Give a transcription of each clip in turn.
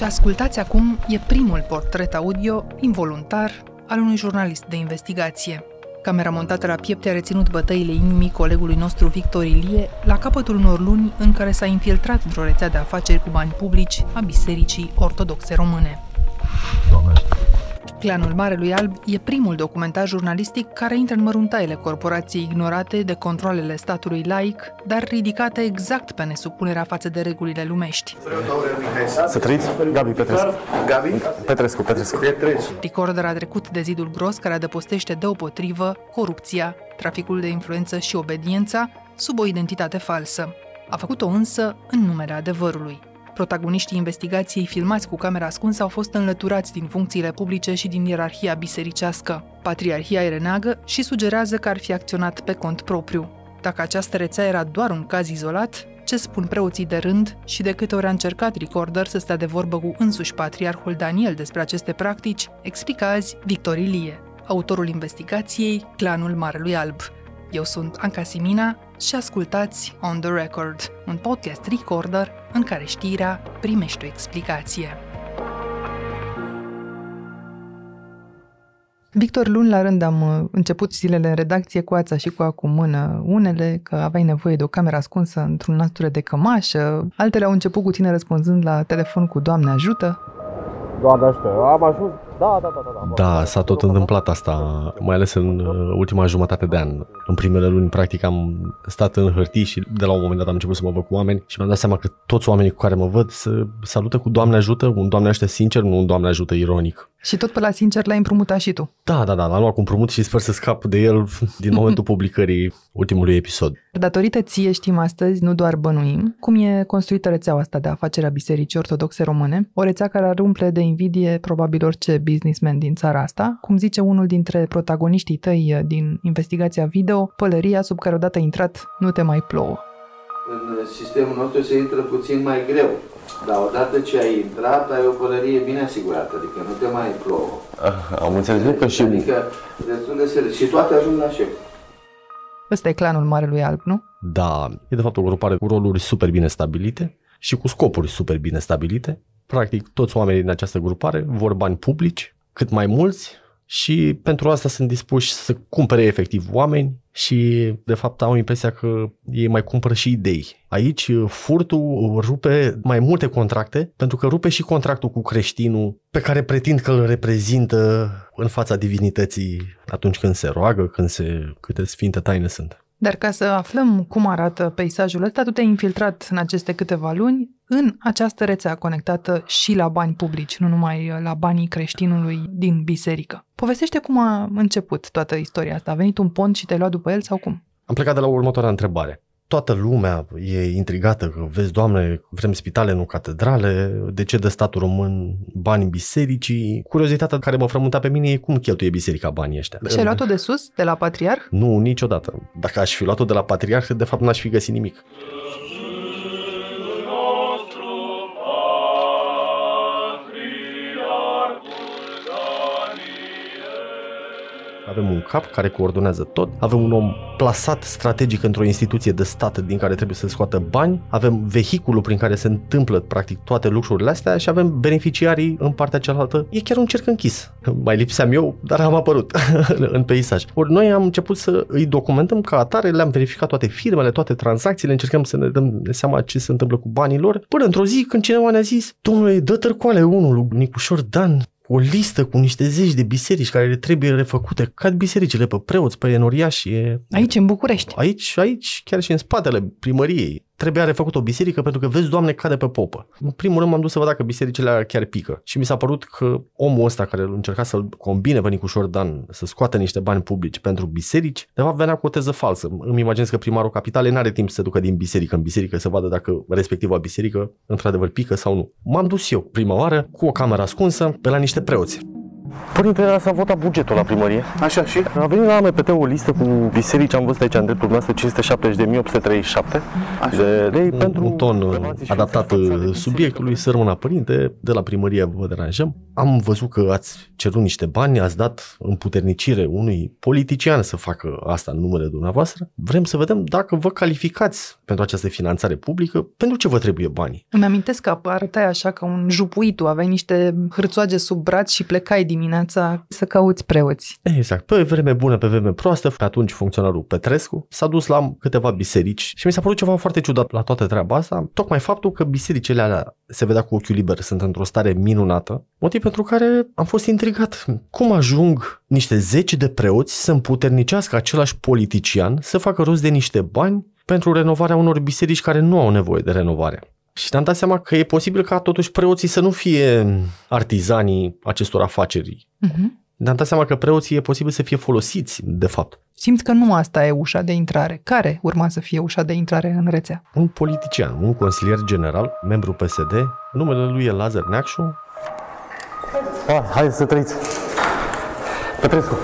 Ce ascultați acum e primul portret audio involuntar al unui jurnalist de investigație. Camera montată la piept a reținut bătăile inimii colegului nostru Victor Ilie la capătul unor luni în care s-a infiltrat într-o rețea de afaceri cu bani publici a Bisericii Ortodoxe Române. Doamne Clanul Marelui Alb e primul documentar jurnalistic care intră în măruntaiele corporației ignorate de controlele statului laic, dar ridicate exact pe nesupunerea față de regulile lumești. Să trăiți? Gabi Petrescu. Gabi? Petrescu, Petrescu. Petrescu. Recorder a trecut de zidul gros care adăpostește deopotrivă corupția, traficul de influență și obediența sub o identitate falsă. A făcut-o însă în numele adevărului. Protagoniștii investigației filmați cu camera ascunsă au fost înlăturați din funcțiile publice și din ierarhia bisericească. Patriarhia îi reneagă și sugerează că ar fi acționat pe cont propriu. Dacă această rețea era doar un caz izolat, ce spun preoții de rând și de câte ori a încercat Recorder să stea de vorbă cu însuși patriarhul Daniel despre aceste practici, explică azi Victor Ilie, autorul investigației Clanul Marelui Alb. Eu sunt Anca Simina și ascultați On The Record, un podcast Recorder în care știrea primește o explicație. Victor, luni la rând am uh, început zilele în redacție cu ața și cu acum mână unele, că aveai nevoie de o cameră ascunsă într-un nasture de cămașă, altele au început cu tine răspunzând la telefon cu Doamne ajută. Doamne ajută, am ajuns, da, da, da, da. da. Da, s-a tot întâmplat asta, mai ales în uh, ultima jumătate de an. În primele luni, practic, am stat în hârtii și de la un moment dat am început să mă văd cu oameni și mi-am dat seama că toți oamenii cu care mă văd se salută cu Doamne ajută, un Doamne ajută sincer, nu un Doamne ajută ironic. Și tot pe la sincer l-ai împrumutat și tu. Da, da, da, l-am luat cu împrumut și sper să scap de el din momentul publicării ultimului episod. Datorită ție știm astăzi, nu doar bănuim, cum e construită rețeaua asta de afaceri a Bisericii Ortodoxe Române, o rețea care ar umple de invidie probabil orice businessman din țara asta, cum zice unul dintre protagoniștii tăi uh, din investigația video, pălăria sub care odată intrat nu te mai plouă. În sistemul nostru se intră puțin mai greu. Dar odată ce ai intrat, ai o pălărie bine asigurată, adică nu te mai plouă. Am înțeles nu că și... Adică destul de serios. Și toate ajung la șef. Ăsta e clanul Marelui Alb, nu? Da, e de fapt o grupare cu roluri super bine stabilite și cu scopuri super bine stabilite. Practic, toți oamenii din această grupare vor bani publici, cât mai mulți, și pentru asta sunt dispuși să cumpere efectiv oameni și de fapt au impresia că ei mai cumpără și idei. Aici furtul rupe mai multe contracte pentru că rupe și contractul cu creștinul pe care pretind că îl reprezintă în fața divinității atunci când se roagă, când se câte sfinte taine sunt. Dar ca să aflăm cum arată peisajul ăsta, tu te-ai infiltrat în aceste câteva luni în această rețea conectată și la bani publici, nu numai la banii creștinului din biserică. Povestește cum a început toată istoria asta. A venit un pont și te-ai luat după el sau cum? Am plecat de la următoarea întrebare. Toată lumea e intrigată că, vezi, doamne, vrem spitale, nu catedrale, de ce dă statul român bani bisericii? Curiozitatea care mă frământa pe mine e cum cheltuie biserica banii ăștia. Și ai luat-o de sus, de la patriarh? Nu, niciodată. Dacă aș fi luat-o de la patriarh, de fapt n-aș fi găsit nimic. Avem un cap care coordonează tot, avem un om plasat strategic într-o instituție de stat din care trebuie să scoată bani, avem vehiculul prin care se întâmplă practic toate lucrurile astea și avem beneficiarii în partea cealaltă. E chiar un cerc închis. Mai lipseam eu, dar am apărut în peisaj. Ori noi am început să îi documentăm ca atare, le-am verificat toate firmele, toate tranzacțiile, încercăm să ne dăm seama ce se întâmplă cu banii lor, până într-o zi când cineva ne-a zis, domnule, dă târcoale unul lui Nicușor Dan, o listă cu niște zeci de biserici care le trebuie refăcute, ca bisericile pe preoți, pe enoriași. E... Aici, în București. Aici, aici, chiar și în spatele primăriei trebuia refăcut o biserică pentru că, vezi, Doamne, cade pe popă. În primul rând m-am dus să văd dacă bisericile alea chiar pică. Și mi s-a părut că omul ăsta care încerca să-l combine pe Nicușor Dan, să scoată niște bani publici pentru biserici, de fapt venea cu o teză falsă. Îmi imaginez că primarul capitalei n-are timp să se ducă din biserică în biserică să vadă dacă respectiva biserică într-adevăr pică sau nu. M-am dus eu prima oară cu o cameră ascunsă pe la niște preoți. Părinte, s-a votat bugetul la primărie. Așa și? A venit la AMPT o listă cu biserici, am văzut aici în dreptul noastră 570.837 de lei pentru un ton relații și adaptat fațade subiectului, sărmâna părinte, de la primărie vă deranjăm. Am văzut că ați cerut niște bani, ați dat împuternicire unui politician să facă asta în numele dumneavoastră. Vrem să vedem dacă vă calificați pentru această finanțare publică, pentru ce vă trebuie banii. Îmi amintesc că arătai așa ca un jupuit, tu aveai niște hârțoage sub braț și plecai dimineața să cauți preoți. Exact. Pe vreme bună, pe vreme proastă, pe atunci funcționarul Petrescu s-a dus la câteva biserici și mi s-a părut ceva foarte ciudat la toată treaba asta, tocmai faptul că bisericile alea se vedea cu ochiul liber, sunt într-o stare minunată, motiv pentru care am fost intrigat. Cum ajung niște zeci de preoți să împuternicească același politician să facă rost de niște bani pentru renovarea unor biserici care nu au nevoie de renovare? Și ne-am dat seama că e posibil ca totuși preoții să nu fie artizanii acestor afaceri. Uh-huh. Ne-am dat seama că preoții e posibil să fie folosiți, de fapt. Simți că nu asta e ușa de intrare. Care urma să fie ușa de intrare în rețea? Un politician, un consilier general, membru PSD, numele lui e Lazar Neacșu, Ah, hai să trăiți. Petrescu.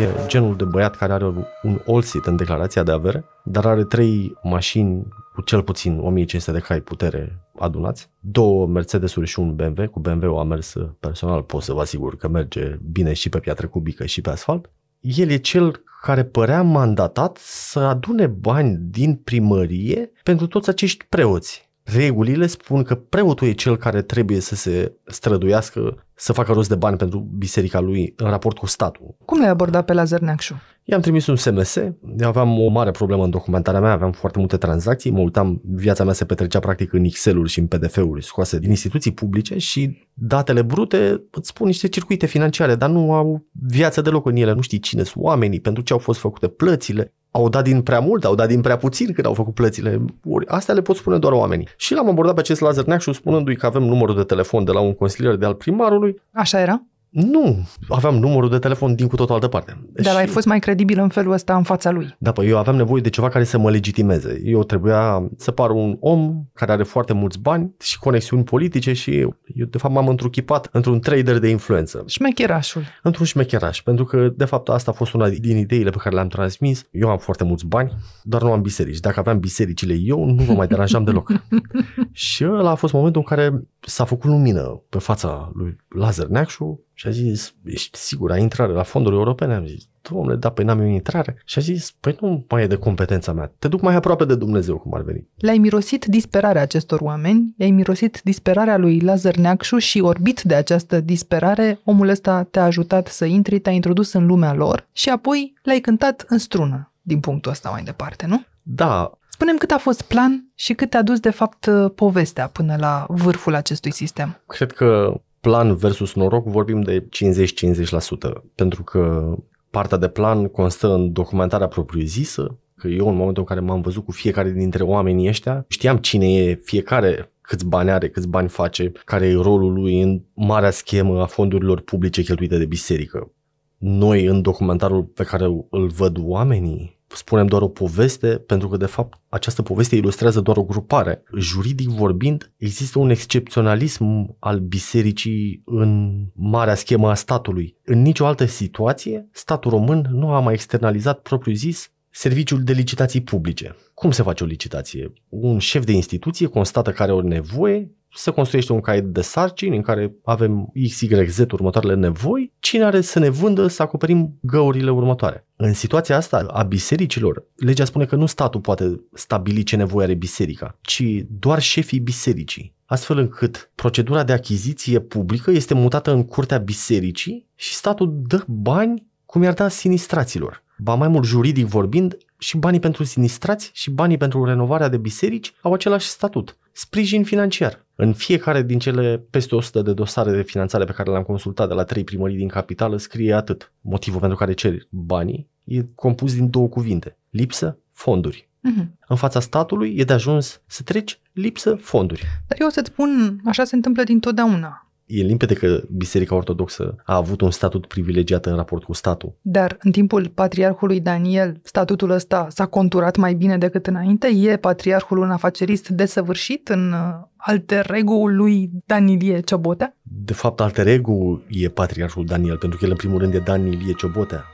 e genul de băiat care are un all-seat în declarația de avere, dar are trei mașini cu cel puțin 1500 de cai putere adunați, două Mercedes-uri și un BMW, cu BMW-ul a mers personal, pot să vă asigur că merge bine și pe piatră cubică și pe asfalt. El e cel care părea mandatat să adune bani din primărie pentru toți acești preoți. Regulile spun că preotul e cel care trebuie să se străduiască să facă rost de bani pentru biserica lui în raport cu statul. Cum l-ai abordat pe Lazar Neacșu? I-am trimis un SMS, eu aveam o mare problemă în documentarea mea, aveam foarte multe tranzacții, mă uitam, viața mea se petrecea practic în Excel-uri și în PDF-uri scoase din instituții publice și datele brute îți spun niște circuite financiare, dar nu au viață deloc în ele, nu știi cine sunt oamenii, pentru ce au fost făcute plățile, au dat din prea mult, au dat din prea puțin când au făcut plățile. Ori astea le pot spune doar oamenii. Și l-am abordat pe acest Lazar Neacșu spunându-i că avem numărul de telefon de la un consilier de al primarului. Așa era? Nu, aveam numărul de telefon din cu totul altă parte. Dar ai fost mai credibil în felul ăsta în fața lui. Da, păi eu aveam nevoie de ceva care să mă legitimeze. Eu trebuia să par un om care are foarte mulți bani și conexiuni politice și eu, eu de fapt m-am întruchipat într-un trader de influență, Șmecherașul. într-un șmecheraș, pentru că de fapt asta a fost una din ideile pe care le-am transmis. Eu am foarte mulți bani, dar nu am biserici. Dacă aveam bisericile eu, nu mă mai deranjam deloc. și ăla a fost momentul în care s-a făcut lumină pe fața lui Lazar Neacșu și a zis, ești sigur, ai intrare la fonduri europene? Am zis, domnule, da, păi n-am eu intrare. Și a zis, păi nu mai e de competența mea, te duc mai aproape de Dumnezeu, cum ar veni. Le-ai mirosit disperarea acestor oameni, i-ai mirosit disperarea lui Lazar Neacșu și orbit de această disperare, omul ăsta te-a ajutat să intri, te-a introdus în lumea lor și apoi l-ai cântat în strună din punctul ăsta mai departe, nu? Da, Spunem cât a fost plan și cât te-a dus de fapt povestea până la vârful acestui sistem. cred că plan versus noroc vorbim de 50-50%, pentru că partea de plan constă în documentarea propriu-zisă, că eu în momentul în care m-am văzut cu fiecare dintre oamenii ăștia, știam cine e fiecare, câți bani are, câți bani face, care e rolul lui în marea schemă a fondurilor publice cheltuite de biserică. Noi, în documentarul pe care îl văd oamenii, spunem doar o poveste, pentru că, de fapt, această poveste ilustrează doar o grupare. Juridic vorbind, există un excepționalism al bisericii în marea schemă a statului. În nicio altă situație, statul român nu a mai externalizat propriu-zis serviciul de licitații publice. Cum se face o licitație? Un șef de instituție constată că are o nevoie, se construiește un caiet de sarcini în care avem XYZ următoarele nevoi, cine are să ne vândă să acoperim găurile următoare. În situația asta a bisericilor, legea spune că nu statul poate stabili ce nevoie are biserica, ci doar șefii bisericii astfel încât procedura de achiziție publică este mutată în curtea bisericii și statul dă bani cum i-ar da sinistraților. Ba mai mult juridic vorbind, și banii pentru sinistrați și banii pentru renovarea de biserici au același statut. Sprijin financiar. În fiecare din cele peste 100 de dosare de finanțare pe care le-am consultat de la trei primării din capitală scrie atât. Motivul pentru care ceri banii e compus din două cuvinte. Lipsă, fonduri. Mhm. În fața statului e de ajuns să treci lipsă, fonduri. Dar eu o să-ți spun, așa se întâmplă dintotdeauna. E limpede că Biserica Ortodoxă a avut un statut privilegiat în raport cu statul. Dar în timpul patriarhului Daniel, statutul ăsta s-a conturat mai bine decât înainte? E patriarhul un afacerist desăvârșit în uh, alter ego lui Danilie Ciobotea? De fapt, alter ego e patriarhul Daniel, pentru că el în primul rând e Danilie Ciobotea.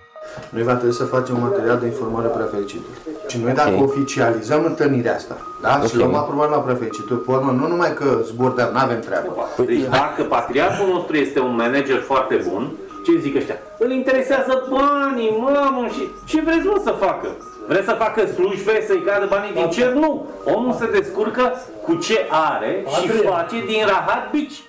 Noi va trebui să facem un material de informare prefericitului. Și noi dacă okay. oficializăm întâlnirea asta, da? Okay. Și luăm aprobare la prefericituri, pe urmă, nu numai că zbor, dar nu avem treabă. Deci dacă patriarhul nostru este un manager foarte bun, ce zic ăștia? Îl interesează banii, mamă, și ce vreți mă să facă? Vreți să facă slujbe, să-i cadă banii din cer? Nu! Omul se descurcă cu ce are și face din rahat bici.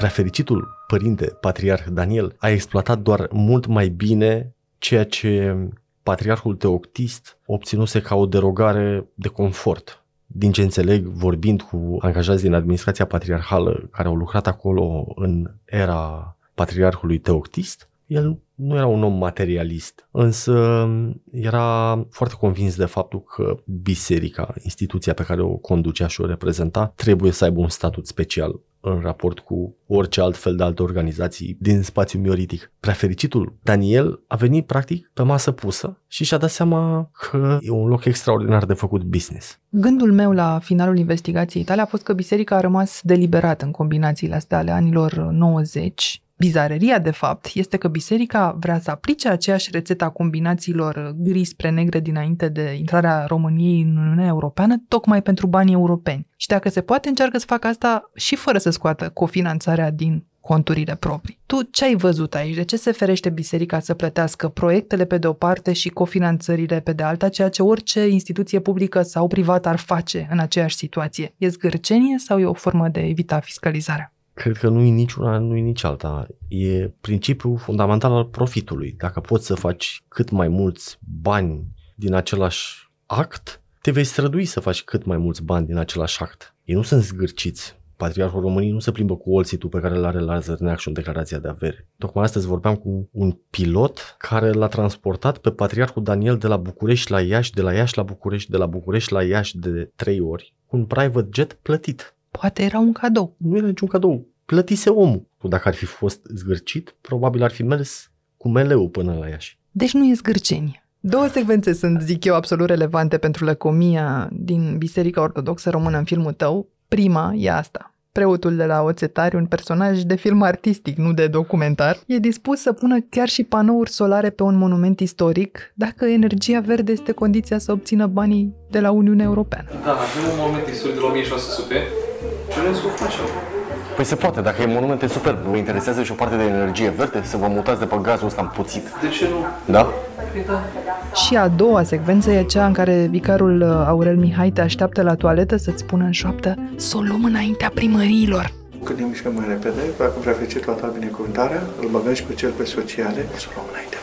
Prefericitul părinte, patriarh Daniel, a exploatat doar mult mai bine ceea ce patriarhul teoctist obținuse ca o derogare de confort. Din ce înțeleg, vorbind cu angajați din administrația patriarhală care au lucrat acolo în era patriarhului teoctist, el nu era un om materialist, însă era foarte convins de faptul că biserica, instituția pe care o conducea și o reprezenta, trebuie să aibă un statut special în raport cu orice alt fel de alte organizații din spațiul mioritic. Prefericitul Daniel a venit practic pe masă pusă și și-a dat seama că e un loc extraordinar de făcut business. Gândul meu la finalul investigației tale a fost că biserica a rămas deliberat în combinațiile astea ale anilor 90 Bizareria, de fapt, este că biserica vrea să aplice aceeași rețetă a combinațiilor gri spre negre dinainte de intrarea României în Uniunea Europeană, tocmai pentru banii europeni. Și dacă se poate, încearcă să facă asta și fără să scoată cofinanțarea din conturile proprii. Tu ce ai văzut aici? De ce se ferește biserica să plătească proiectele pe de o parte și cofinanțările pe de alta, ceea ce orice instituție publică sau privată ar face în aceeași situație? E zgârcenie sau e o formă de evita fiscalizarea? Cred că nu e niciuna, nu e nici alta. E principiul fundamental al profitului. Dacă poți să faci cât mai mulți bani din același act, te vei strădui să faci cât mai mulți bani din același act. Ei nu sunt zgârciți. Patriarhul României nu se plimbă cu olțitul pe care îl are la Zărneac și în declarația de avere. Tocmai astăzi vorbeam cu un pilot care l-a transportat pe Patriarhul Daniel de la București la Iași, de la Iași la București, de la București la Iași de trei ori, cu un private jet plătit. Poate era un cadou. Nu era niciun cadou plătise omul. Dacă ar fi fost zgârcit, probabil ar fi mers cu meleu până la Iași. Deci nu e zgârcenie. Două secvențe sunt, zic eu, absolut relevante pentru lăcomia din Biserica Ortodoxă Română în filmul tău. Prima e asta. Preotul de la Oțetari, un personaj de film artistic, nu de documentar, e dispus să pună chiar și panouri solare pe un monument istoric dacă energia verde este condiția să obțină banii de la Uniunea Europeană. Da, avem un monument istoric de la 1600 și noi să o facem. Păi se poate, dacă e monument, e superb. Vă interesează și o parte de energie verde? Să vă mutați de pe gazul ăsta împuțit. De ce nu? Da? Păi da. Și a doua secvență e cea în care vicarul uh, Aurel Mihai te așteaptă la toaletă să-ți spună în șoaptă să o luăm înaintea primăriilor. Când ne mișcăm mai repede, dacă vrea fi toată binecuvântarea, îl băgăm și pe cel pe sociale, să o luăm înaintea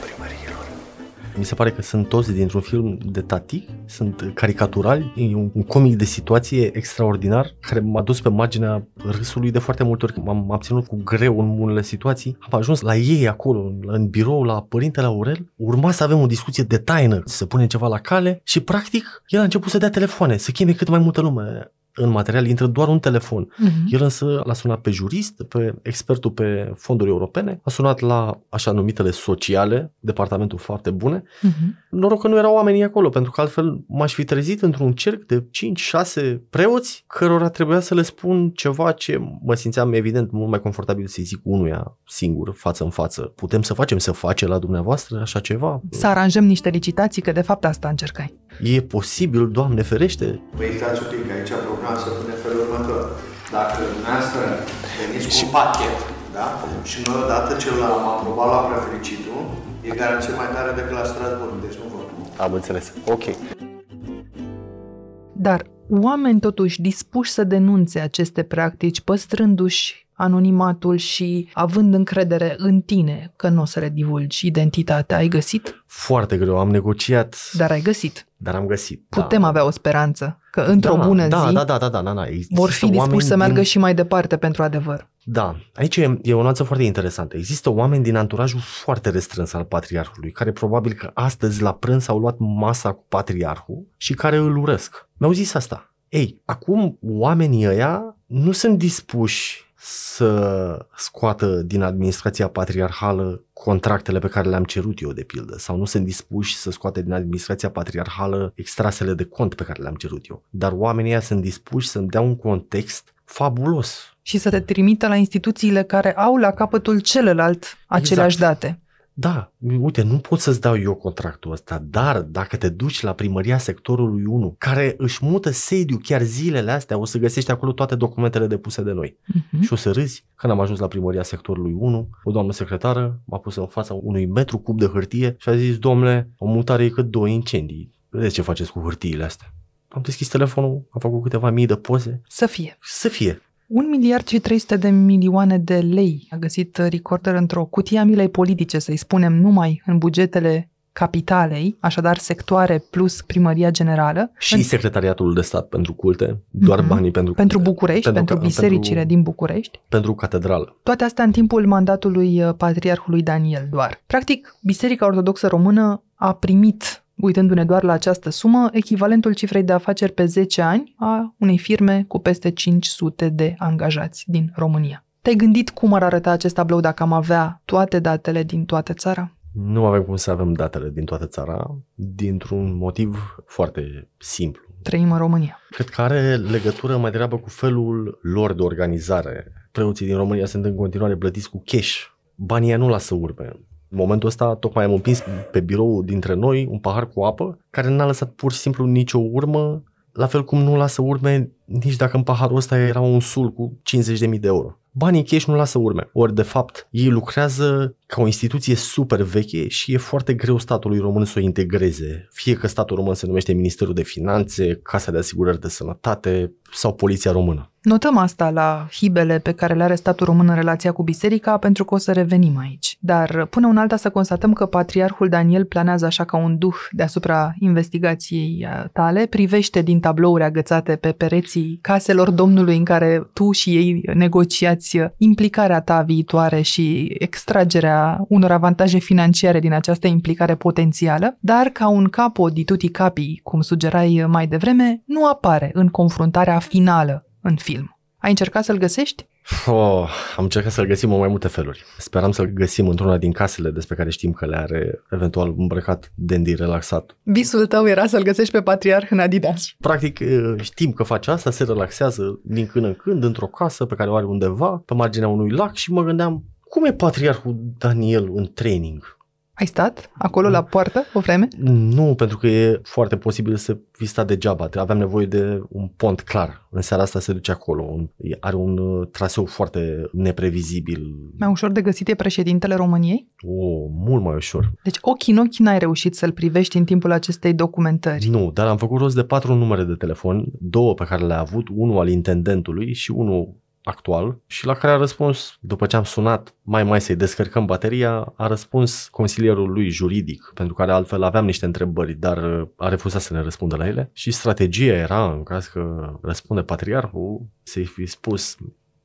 mi se pare că sunt toți dintr-un film de tati, sunt caricaturali, e un, un comic de situație extraordinar care m-a dus pe marginea râsului de foarte multe ori. M-am abținut cu greu în unele situații. Am ajuns la ei acolo, în birou, la părintele Aurel. Urma să avem o discuție de taină, să punem ceva la cale și practic el a început să dea telefoane, să cheme cât mai multă lume în material intră doar un telefon. Uh-huh. El însă l-a sunat pe jurist, pe expertul pe fonduri europene, a sunat la așa numitele sociale, departamentul foarte bune. Uh-huh. Noroc că nu erau oamenii acolo, pentru că altfel m-aș fi trezit într-un cerc de 5-6 preoți cărora trebuia să le spun ceva ce mă simțeam evident mult mai confortabil să-i zic unuia singur, față în față. Putem să facem, să face la dumneavoastră așa ceva? Să aranjăm niște licitații, că de fapt asta încercai. E posibil, Doamne ferește? Păi stați un pic, aici problema se pune felul următor. Dacă dumneavoastră veniți și cu un pachet, da? Și noi odată ce l-am aprobat la prefericitul, e garanție mai tare decât la Strasbourg, deci nu vă. Am înțeles. Ok. Dar oameni totuși dispuși să denunțe aceste practici, păstrându-și anonimatul și având încredere în tine că nu o să le divulgi identitatea. Ai găsit? Foarte greu, am negociat. Dar ai găsit. Dar am găsit. Putem da. avea o speranță că într-o da, bună da, zi da, da, da, da, da, da. vor fi dispuși să meargă din... și mai departe pentru adevăr. Da, aici e, e o nuanță foarte interesantă. Există oameni din anturajul foarte restrâns al patriarhului, care probabil că astăzi la prânz au luat masa cu patriarhul și care îl urăsc. Mi-au zis asta. Ei, acum oamenii ăia nu sunt dispuși să scoată din administrația patriarhală contractele pe care le-am cerut eu, de pildă, sau nu sunt dispuși să scoate din administrația patriarhală extrasele de cont pe care le-am cerut eu. Dar oamenii ăia sunt dispuși să-mi dea un context fabulos. Și să te trimită la instituțiile care au la capătul celălalt aceleași exact. date. Da, uite, nu pot să-ți dau eu contractul ăsta, dar dacă te duci la primăria sectorului 1, care își mută sediu chiar zilele astea, o să găsești acolo toate documentele depuse de noi. Uh-huh. Și o să râzi când am ajuns la primăria sectorului 1, o doamnă secretară m-a pus în fața unui metru cub de hârtie și a zis, domnule, o mutare e cât două incendii. Vedeți ce faceți cu hârtiile astea. Am deschis telefonul, am făcut câteva mii de poze. Să fie. Să fie. Un miliard și 300 de milioane de lei a găsit Recorder într-o cutie a milei politice, să-i spunem, numai în bugetele capitalei, așadar sectoare plus primăria generală. Și în... secretariatul de stat pentru culte, doar mm-hmm. banii pentru Pentru București, pentru, pentru bisericile pentru, din București. Pentru catedrală. Toate astea în timpul mandatului uh, patriarhului Daniel doar. Practic, Biserica Ortodoxă Română a primit uitându-ne doar la această sumă, echivalentul cifrei de afaceri pe 10 ani a unei firme cu peste 500 de angajați din România. Te-ai gândit cum ar arăta acest tablou dacă am avea toate datele din toată țara? Nu avem cum să avem datele din toată țara, dintr-un motiv foarte simplu. Trăim în România. Cred că are legătură mai degrabă cu felul lor de organizare. Preoții din România sunt în continuare plătiți cu cash. Banii nu lasă urme. În momentul ăsta tocmai am împins pe birou dintre noi un pahar cu apă care n-a lăsat pur și simplu nicio urmă, la fel cum nu lasă urme nici dacă în paharul ăsta era un sul cu 50.000 de euro. Banii cash nu lasă urme. Ori, de fapt, ei lucrează ca o instituție super veche și e foarte greu statului român să o integreze. Fie că statul român se numește Ministerul de Finanțe, Casa de Asigurări de Sănătate sau Poliția Română. Notăm asta la hibele pe care le are statul român în relația cu biserica, pentru că o să revenim aici. Dar până un alta să constatăm că patriarhul Daniel planează așa ca un duh deasupra investigației tale, privește din tablouri agățate pe pereții caselor Domnului în care tu și ei negociați implicarea ta viitoare și extragerea unor avantaje financiare din această implicare potențială, dar ca un capo di tutti capi, cum sugerai mai devreme, nu apare în confruntarea finală în film. Ai încercat să-l găsești? Oh, am încercat să-l găsim în mai multe feluri. Speram să-l găsim într-una din casele despre care știm că le are, eventual îmbrăcat, dandy, relaxat. Visul tău era să-l găsești pe patriarh în Adidas. Practic, știm că face asta, se relaxează din când în când într-o casă pe care o are undeva, pe marginea unui lac și mă gândeam, cum e patriarhul Daniel în training? Ai stat acolo la poartă o vreme? Nu, pentru că e foarte posibil să fi stat degeaba. Aveam nevoie de un pont clar. În seara asta se duce acolo. Are un uh, traseu foarte neprevizibil. Mai ușor de găsit e președintele României? O, mult mai ușor. Deci ochii în ochi n-ai reușit să-l privești în timpul acestei documentări. Nu, dar am făcut rost de patru numere de telefon, două pe care le-a avut, unul al intendentului și unul actual și la care a răspuns, după ce am sunat mai mai să-i descărcăm bateria, a răspuns consilierul lui juridic, pentru care altfel aveam niște întrebări, dar a refuzat să ne răspundă la ele și strategia era, în caz că răspunde patriarhul, să-i fi spus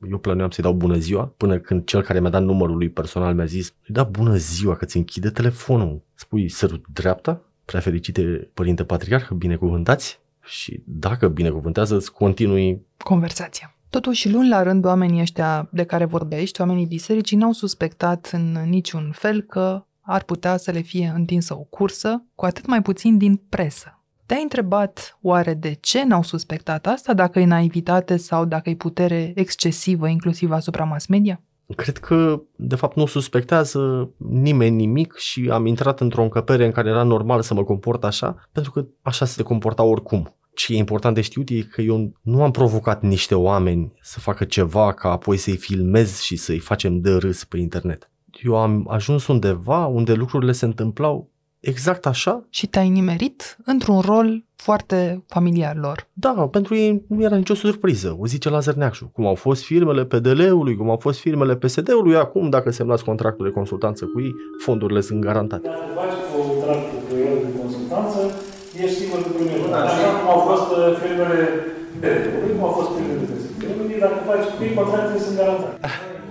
eu plănuiam să-i dau bună ziua, până când cel care mi-a dat numărul lui personal mi-a zis, da bună ziua că ți închide telefonul. Spui sărut dreapta, prea fericite părinte patriarh, binecuvântați și dacă binecuvântează, îți continui conversația. Totuși, luni la rând, oamenii ăștia de care vorbești, oamenii bisericii, n-au suspectat în niciun fel că ar putea să le fie întinsă o cursă, cu atât mai puțin din presă. Te-ai întrebat oare de ce n-au suspectat asta, dacă e naivitate sau dacă e putere excesivă, inclusiv asupra mass media? Cred că, de fapt, nu suspectează nimeni nimic și am intrat într-o încăpere în care era normal să mă comport așa, pentru că așa se comporta oricum ce e important de știut e că eu nu am provocat niște oameni să facă ceva ca apoi să-i filmez și să-i facem de râs pe internet. Eu am ajuns undeva unde lucrurile se întâmplau exact așa. Și te-ai nimerit într-un rol foarte familiar lor. Da, pentru ei nu era nicio surpriză, o zice Lazar Neacșu. Cum au fost firmele PDL-ului, cum au fost firmele PSD-ului, acum dacă semnați contractul de consultanță cu ei, fondurile sunt garantate. Dacă faci contractul cu el de consultanță, ești sigur că primești. Da, Așa cum au fost uh, firmele Bergului, cum au fost firmele de Bergului, dacă faci cu ei, contractele sunt garantate.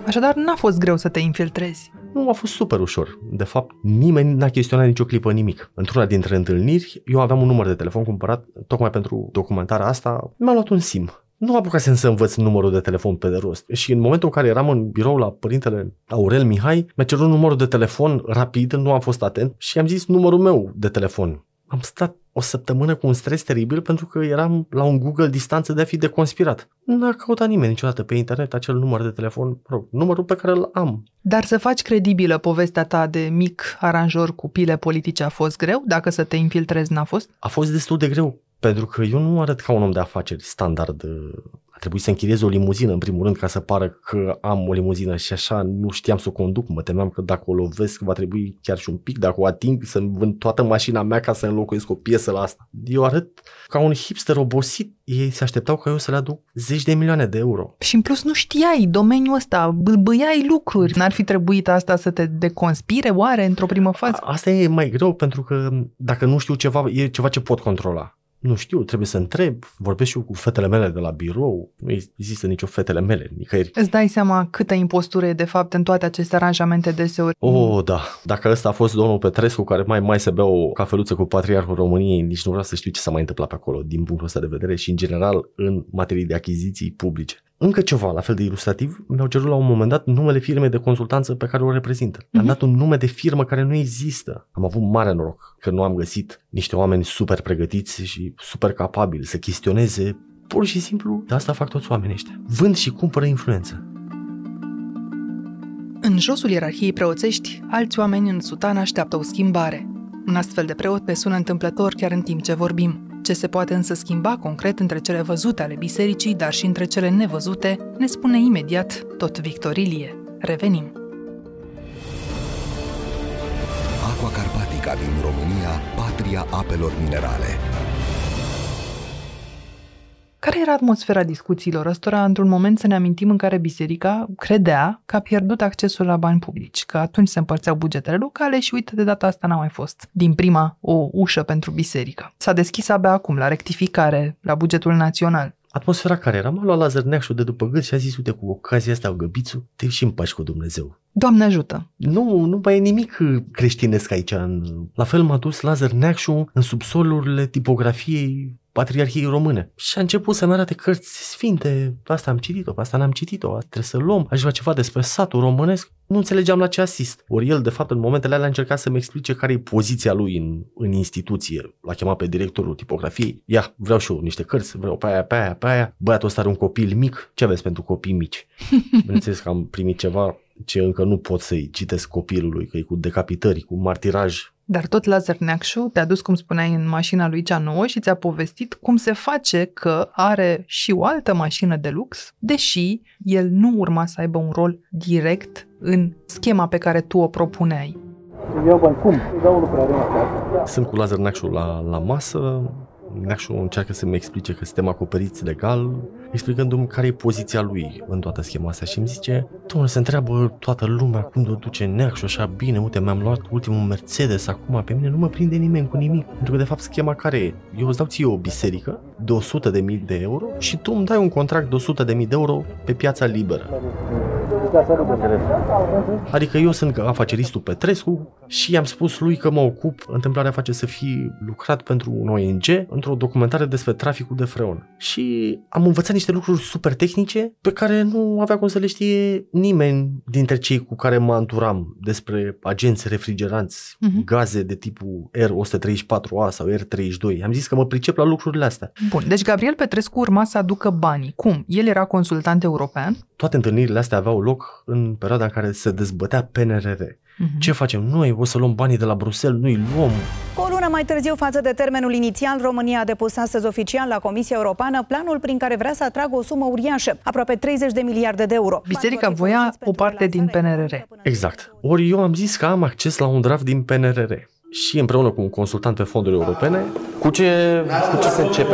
Așadar, n-a fost greu să te infiltrezi. Nu, a fost super ușor. De fapt, nimeni n-a chestionat nicio clipă nimic. Într-una dintre întâlniri, eu aveam un număr de telefon cumpărat tocmai pentru documentarea asta. Mi-a luat un SIM nu apucasem să învăț numărul de telefon pe de rost. Și în momentul în care eram în birou la părintele Aurel Mihai, mi-a cerut numărul de telefon rapid, nu am fost atent și am zis numărul meu de telefon. Am stat o săptămână cu un stres teribil pentru că eram la un Google distanță de a fi deconspirat. Nu a căutat nimeni niciodată pe internet acel număr de telefon, mă rog, numărul pe care îl am. Dar să faci credibilă povestea ta de mic aranjor cu pile politice a fost greu? Dacă să te infiltrezi n-a fost? A fost destul de greu pentru că eu nu arăt ca un om de afaceri standard trebuit să închiriez o limuzină în primul rând ca să pară că am o limuzină și așa nu știam să o conduc, mă temeam că dacă o lovesc va trebui chiar și un pic, dacă o ating să vând toată mașina mea ca să înlocuiesc o piesă la asta. Eu arăt ca un hipster obosit, ei se așteptau ca eu să le aduc zeci de milioane de euro. Și în plus nu știai domeniul ăsta, bâlbâiai lucruri. N-ar fi trebuit asta să te deconspire oare într-o primă fază? A, asta e mai greu pentru că dacă nu știu ceva, e ceva ce pot controla nu știu, trebuie să întreb, vorbesc și eu cu fetele mele de la birou, nu există nicio fetele mele, nicăieri. Îți dai seama câtă impostură e de fapt în toate aceste aranjamente deseori? Oh, da. Dacă ăsta a fost domnul Petrescu care mai mai se bea o cafeluță cu Patriarhul României, nici nu vreau să știu ce s-a mai întâmplat pe acolo din punctul ăsta de vedere și în general în materie de achiziții publice. Încă ceva, la fel de ilustrativ, mi-au cerut la un moment dat numele firmei de consultanță pe care o reprezintă. Mm-hmm. Am dat un nume de firmă care nu există. Am avut mare noroc că nu am găsit niște oameni super pregătiți și super capabili să chestioneze pur și simplu, de asta fac toți oamenii ăștia. Vând și cumpără influență. În josul ierarhiei preoțești, alți oameni în sutan așteaptă o schimbare. Un astfel de preot pe sună întâmplător chiar în timp ce vorbim. Ce se poate însă schimba concret între cele văzute ale bisericii, dar și între cele nevăzute, ne spune imediat tot Victor Ilie. Revenim. Aqua Carpatica din România, patria apelor minerale. Care era atmosfera discuțiilor ăstora într-un moment să ne amintim în care biserica credea că a pierdut accesul la bani publici, că atunci se împărțeau bugetele locale și uite de data asta n-a mai fost din prima o ușă pentru biserică. S-a deschis abia acum la rectificare la bugetul național. Atmosfera care era, m-a luat Lazar Neacșu de după gât și a zis, uite, cu ocazia asta, Găbițu, te și împaci cu Dumnezeu. Doamne ajută! Nu, nu mai e nimic creștinesc aici. În... La fel m-a dus Lazar Neacșu în subsolurile tipografiei Patriarhiei Române. Și a început să-mi arate cărți sfinte, asta am citit-o, asta n-am citit-o, trebuie să luăm, aș vrea ceva despre satul românesc. Nu înțelegeam la ce asist. Ori el, de fapt, în momentele alea a încercat să-mi explice care e poziția lui în, în instituție. L-a chemat pe directorul tipografiei. Ia, vreau și eu niște cărți, vreau pe aia, pe aia, pe aia. Băiatul ăsta are un copil mic, ce aveți pentru copii mici? Bineînțeles că am primit ceva ce încă nu pot să-i citesc copilului, că e cu decapitări, cu martiraj dar tot Lazar Neacșu te-a dus, cum spuneai, în mașina lui cea nouă și ți-a povestit cum se face că are și o altă mașină de lux, deși el nu urma să aibă un rol direct în schema pe care tu o propuneai. Eu bani, cum? dau Sunt cu Lazar Neacșu la, la masă, Neașu încearcă să-mi explice că suntem acoperiți legal, explicându-mi care e poziția lui în toată schema asta și îmi zice, domnule, se întreabă toată lumea cum o duce Neașu așa bine, uite, mi-am luat ultimul Mercedes acum, pe mine nu mă prinde nimeni cu nimic, pentru că de fapt schema care e? Eu îți dau ție o biserică de 100 de mii de euro și tu îmi dai un contract de 100 de mii de euro pe piața liberă. Adică eu sunt afaceristul Petrescu și i-am spus lui că mă ocup, întâmplarea face să fi lucrat pentru un ONG într-o documentare despre traficul de freon. Și am învățat niște lucruri super tehnice pe care nu avea cum să le știe nimeni dintre cei cu care mă anturam despre agenți refrigeranți, uh-huh. gaze de tipul R134A sau R32. Am zis că mă pricep la lucrurile astea. Bun, deci Gabriel Petrescu urma să aducă banii. Cum? El era consultant european? Toate întâlnirile astea aveau loc în perioada în care se dezbătea PNRR. Uh-huh. Ce facem noi? O să luăm banii de la Bruxelles? Nu-i luăm. Cu o lună mai târziu față de termenul inițial, România a depus astăzi oficial la Comisia Europeană planul prin care vrea să atragă o sumă uriașă, aproape 30 de miliarde de euro. Biserica voia o parte din PNRR. Exact. Ori eu am zis că am acces la un draft din PNRR și împreună cu un consultant pe fonduri europene. Cu ce, cu ce se începe?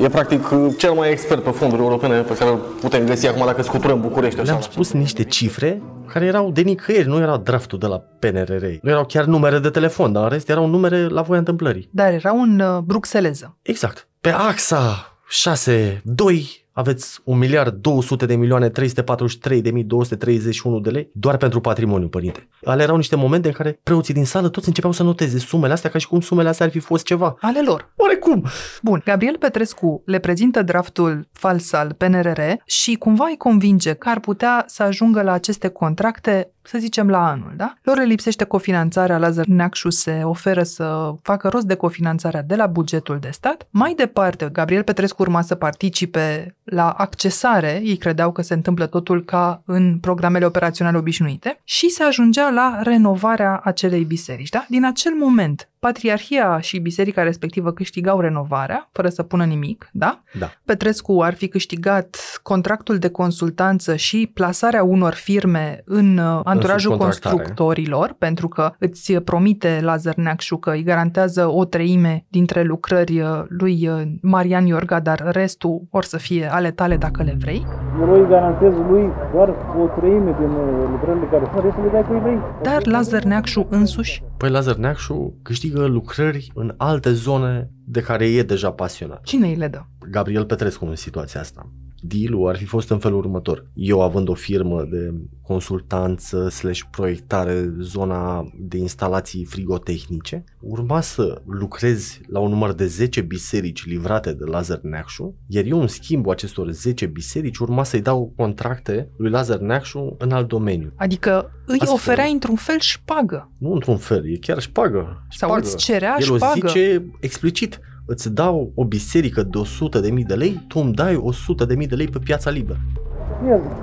E practic cel mai expert pe fonduri europene pe care îl putem găsi acum dacă scuturăm București. Le-am spus niște cifre care erau de nicăieri, nu era draftul de la PNRR. Nu erau chiar numere de telefon, dar în rest erau numere la voia întâmplării. Dar era un uh, bruxeleză. Exact. Pe axa 6, 2 aveți 1 miliard 200 de milioane 343 de mii 231 de lei doar pentru patrimoniu, părinte. Ale erau niște momente în care preoții din sală toți începeau să noteze sumele astea ca și cum sumele astea ar fi fost ceva. Ale lor. Oarecum. Bun, Gabriel Petrescu le prezintă draftul fals al PNRR și cumva îi convinge că ar putea să ajungă la aceste contracte să zicem la anul, da? Lor le lipsește cofinanțarea, Lazar Neacșu se oferă să facă rost de cofinanțarea de la bugetul de stat. Mai departe, Gabriel Petrescu urma să participe la accesare, ei credeau că se întâmplă totul ca în programele operaționale obișnuite, și se ajungea la renovarea acelei biserici, da? Din acel moment, Patriarhia și biserica respectivă câștigau renovarea, fără să pună nimic, da? Da. Petrescu ar fi câștigat contractul de consultanță și plasarea unor firme în uh, anturajul constructorilor, pentru că îți promite Lazar Neacșu că îi garantează o treime dintre lucrări uh, lui uh, Marian Iorga, dar restul or să fie ale tale dacă le vrei. Eu îi garantez lui doar o treime din lucrările care sunt, restul le dai cu ei. Dar Lazar Neacșu însuși? Păi Lazar Neacșu câștigă lucrări în alte zone de care e deja pasionat. Cine îi le dă? Gabriel Petrescu în situația asta deal ar fi fost în felul următor. Eu având o firmă de consultanță slash proiectare zona de instalații frigotehnice, urma să lucrez la un număr de 10 biserici livrate de Lazar Neacșu, iar eu în schimbul acestor 10 biserici urma să-i dau contracte lui Lazar Neacșu în alt domeniu. Adică îi Astfel. oferea într-un fel șpagă. Nu într-un fel, e chiar șpagă. șpagă. Sau îți cerea El șpagă. o zice explicit îți dau o biserică de 100 de mii de lei, tu îmi dai 100 de mii de lei pe piața liberă.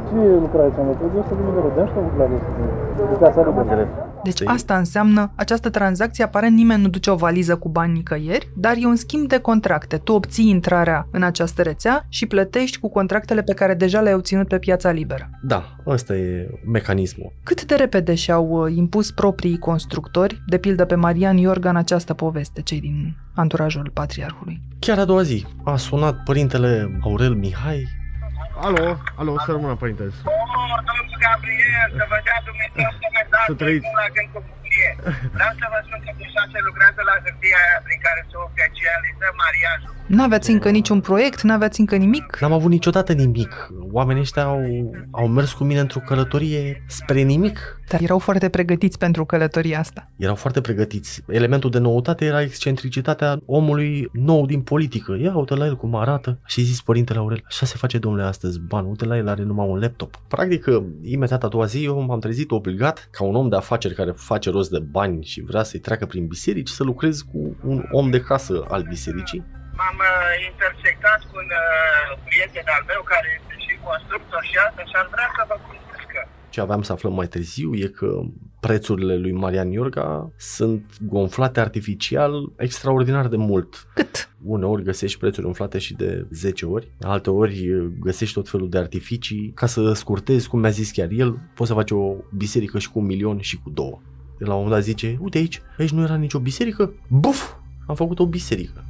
Ce lucrare ți-am luat? 100 de mii de lei, de asta lucrare pe piața liberă. Deci asta înseamnă, această tranzacție aparent nimeni nu duce o valiză cu bani nicăieri, dar e un schimb de contracte. Tu obții intrarea în această rețea și plătești cu contractele pe care deja le-ai obținut pe piața liberă. Da, ăsta e mecanismul. Cât de repede și-au uh, impus proprii constructori, de pildă pe Marian Iorga în această poveste, cei din anturajul patriarhului? Chiar a doua zi a sunat părintele Aurel Mihai. Alo, alo, să rămână părinte. Domnul Gabriel, să vă dea Dumnezeu să vă dați la gând cu bucurie. Vreau să vă spun că deja se lucrează la hârtia aia prin care se oficializă mariajul. N-aveți încă niciun proiect? N-aveți încă nimic? N-am avut niciodată nimic. Oamenii ăștia au, au mers cu mine într-o călătorie spre nimic. Dar erau foarte pregătiți pentru călătoria asta. Erau foarte pregătiți. Elementul de noutate era excentricitatea omului nou din politică. Ia uite la el cum arată. Și zis părintele Aurel, așa se face domnule astăzi, ban, uite la el are numai un laptop. Practic, imediat a doua zi eu m-am trezit obligat ca un om de afaceri care face rost de bani și vrea să-i treacă prin biserici să lucrez cu un om de casă al bisericii m-am uh, intersectat cu un uh, prieten al meu care este și constructor și asta și am vrea să vă cunosc. Ce aveam să aflăm mai târziu e că prețurile lui Marian Iorga sunt gonflate artificial extraordinar de mult. Cât? Uneori găsești prețuri umflate și de 10 ori, alte ori găsești tot felul de artificii. Ca să scurtezi, cum mi-a zis chiar el, poți să faci o biserică și cu un milion și cu două. La un moment dat zice, uite aici, aici nu era nicio biserică, buf, am făcut o biserică.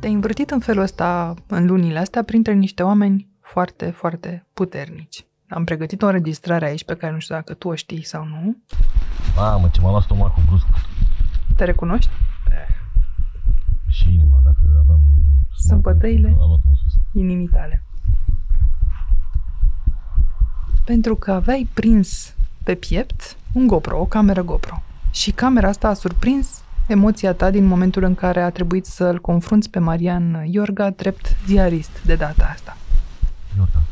Te-ai învârtit în felul ăsta în lunile astea printre niște oameni foarte, foarte puternici. Am pregătit o înregistrare aici pe care nu știu dacă tu o știi sau nu. Mamă, ce m-a luat stomacul brusc. Te recunoști? Eh. Și inima, dacă aveam... Sunt bătăile inimii tale. Pentru că aveai prins pe piept un GoPro, o cameră GoPro. Și camera asta a surprins emoția ta din momentul în care a trebuit să-l confrunți pe Marian Iorga drept ziarist de data asta? Iorga,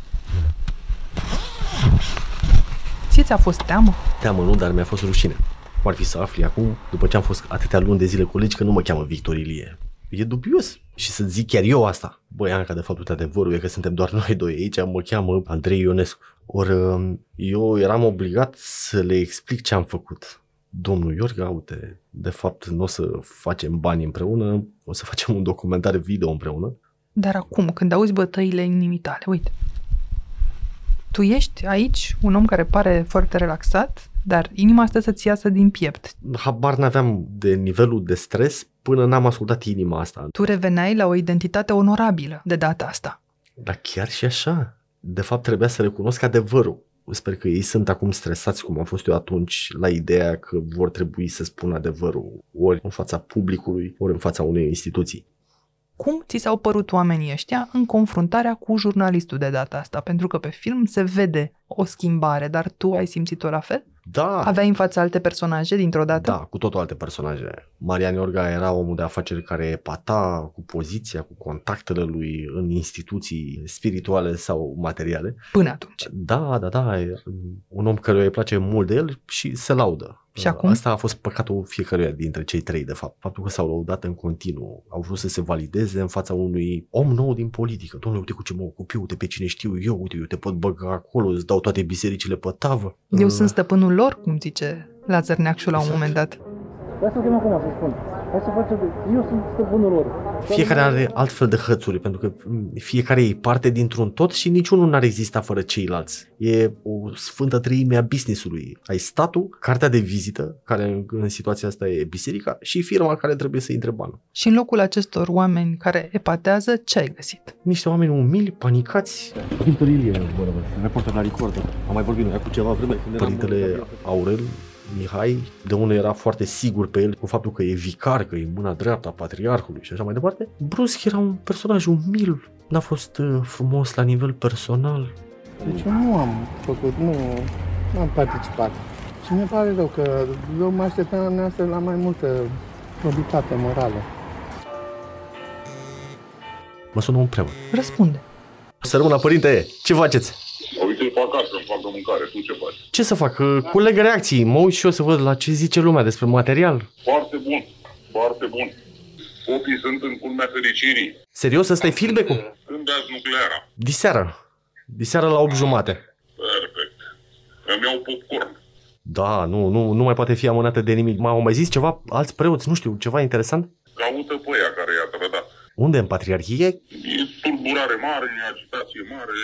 Ție ți-a fost teamă? Teamă nu, dar mi-a fost rușine. Ar fi să afli acum, după ce am fost atâtea luni de zile colegi, că nu mă cheamă Victor Ilie. E dubios. Și să zic chiar eu asta. Băi, Anca, de fapt, adevărul e că suntem doar noi doi aici, mă cheamă Andrei Ionescu. Ori eu eram obligat să le explic ce am făcut domnul Iorga, uite, de fapt nu o să facem bani împreună, o să facem un documentar video împreună. Dar acum, când auzi bătăile inimii tale, uite, tu ești aici un om care pare foarte relaxat, dar inima asta să-ți iasă din piept. Habar n-aveam de nivelul de stres până n-am ascultat inima asta. Tu reveneai la o identitate onorabilă de data asta. Dar chiar și așa. De fapt, trebuia să recunosc adevărul. Sper că ei sunt acum stresați, cum am fost eu atunci, la ideea că vor trebui să spună adevărul ori în fața publicului, ori în fața unei instituții. Cum ți s-au părut oamenii ăștia în confruntarea cu jurnalistul de data asta? Pentru că pe film se vede o schimbare, dar tu ai simțit-o la fel? Da. Aveai în față alte personaje dintr-o dată? Da, cu totul alte personaje. Marian Iorga era omul de afaceri care epata cu poziția, cu contactele lui în instituții spirituale sau materiale. Până atunci. Da, da, da. Un om căruia îi place mult de el și se laudă. Și acum? Asta a fost păcatul fiecăruia dintre cei trei, de fapt. Faptul că s-au lăudat în continuu. Au vrut să se valideze în fața unui om nou din politică. Domnule, uite cu ce mă ocup eu, uite pe cine știu eu, uite, eu te pot băga acolo, îți dau toate bisericile pe tavă. Eu uh. sunt stăpânul lor, cum zice Lazar Neacșu la un moment dat. Hai să acum să spun. Hai să facem... Eu sunt stăpânul lor. Fiecare are altfel de hățuri, pentru că fiecare e parte dintr-un tot și niciunul n-ar exista fără ceilalți. E o sfântă treime a businessului. Ai statul, cartea de vizită, care în situația asta e biserica, și firma care trebuie să intre banul. Și în locul acestor oameni care epatează, ce ai găsit? Niște oameni umili, panicați. Părintele Ilie, reporter la Recorder. Am mai vorbit noi cu ceva vreme. Părintele Aurel Mihai, de unde era foarte sigur pe el cu faptul că e vicar, că e mâna dreaptă a patriarhului și așa mai departe, brusc era un personaj umil, n-a fost uh, frumos la nivel personal. Deci eu nu am făcut, nu, nu am participat. Și mi pare rău că eu mă așteptam la la mai multă probitate morală. Mă sună un preot. Răspunde. Să rămână, părinte, ce faceți? Uite pe acasă, îmi fac mâncare. Tu ce faci? Ce să fac? Culeg reacții. Mă uit și eu să văd la ce zice lumea despre material. Foarte bun. Foarte bun. Copii sunt în culmea fericirii. Serios? Ăsta e feedback-ul? Când dați nucleara? Diseară. Diseară la 8 jumate. Perfect. Îmi iau popcorn. Da, nu, nu, nu mai poate fi amânată de nimic. M-au mai zis ceva, alți preoți, nu știu, ceva interesant? Caută pe ea care i-a trădat. Unde? În patriarhie? E tulburare mare, e agitație mare,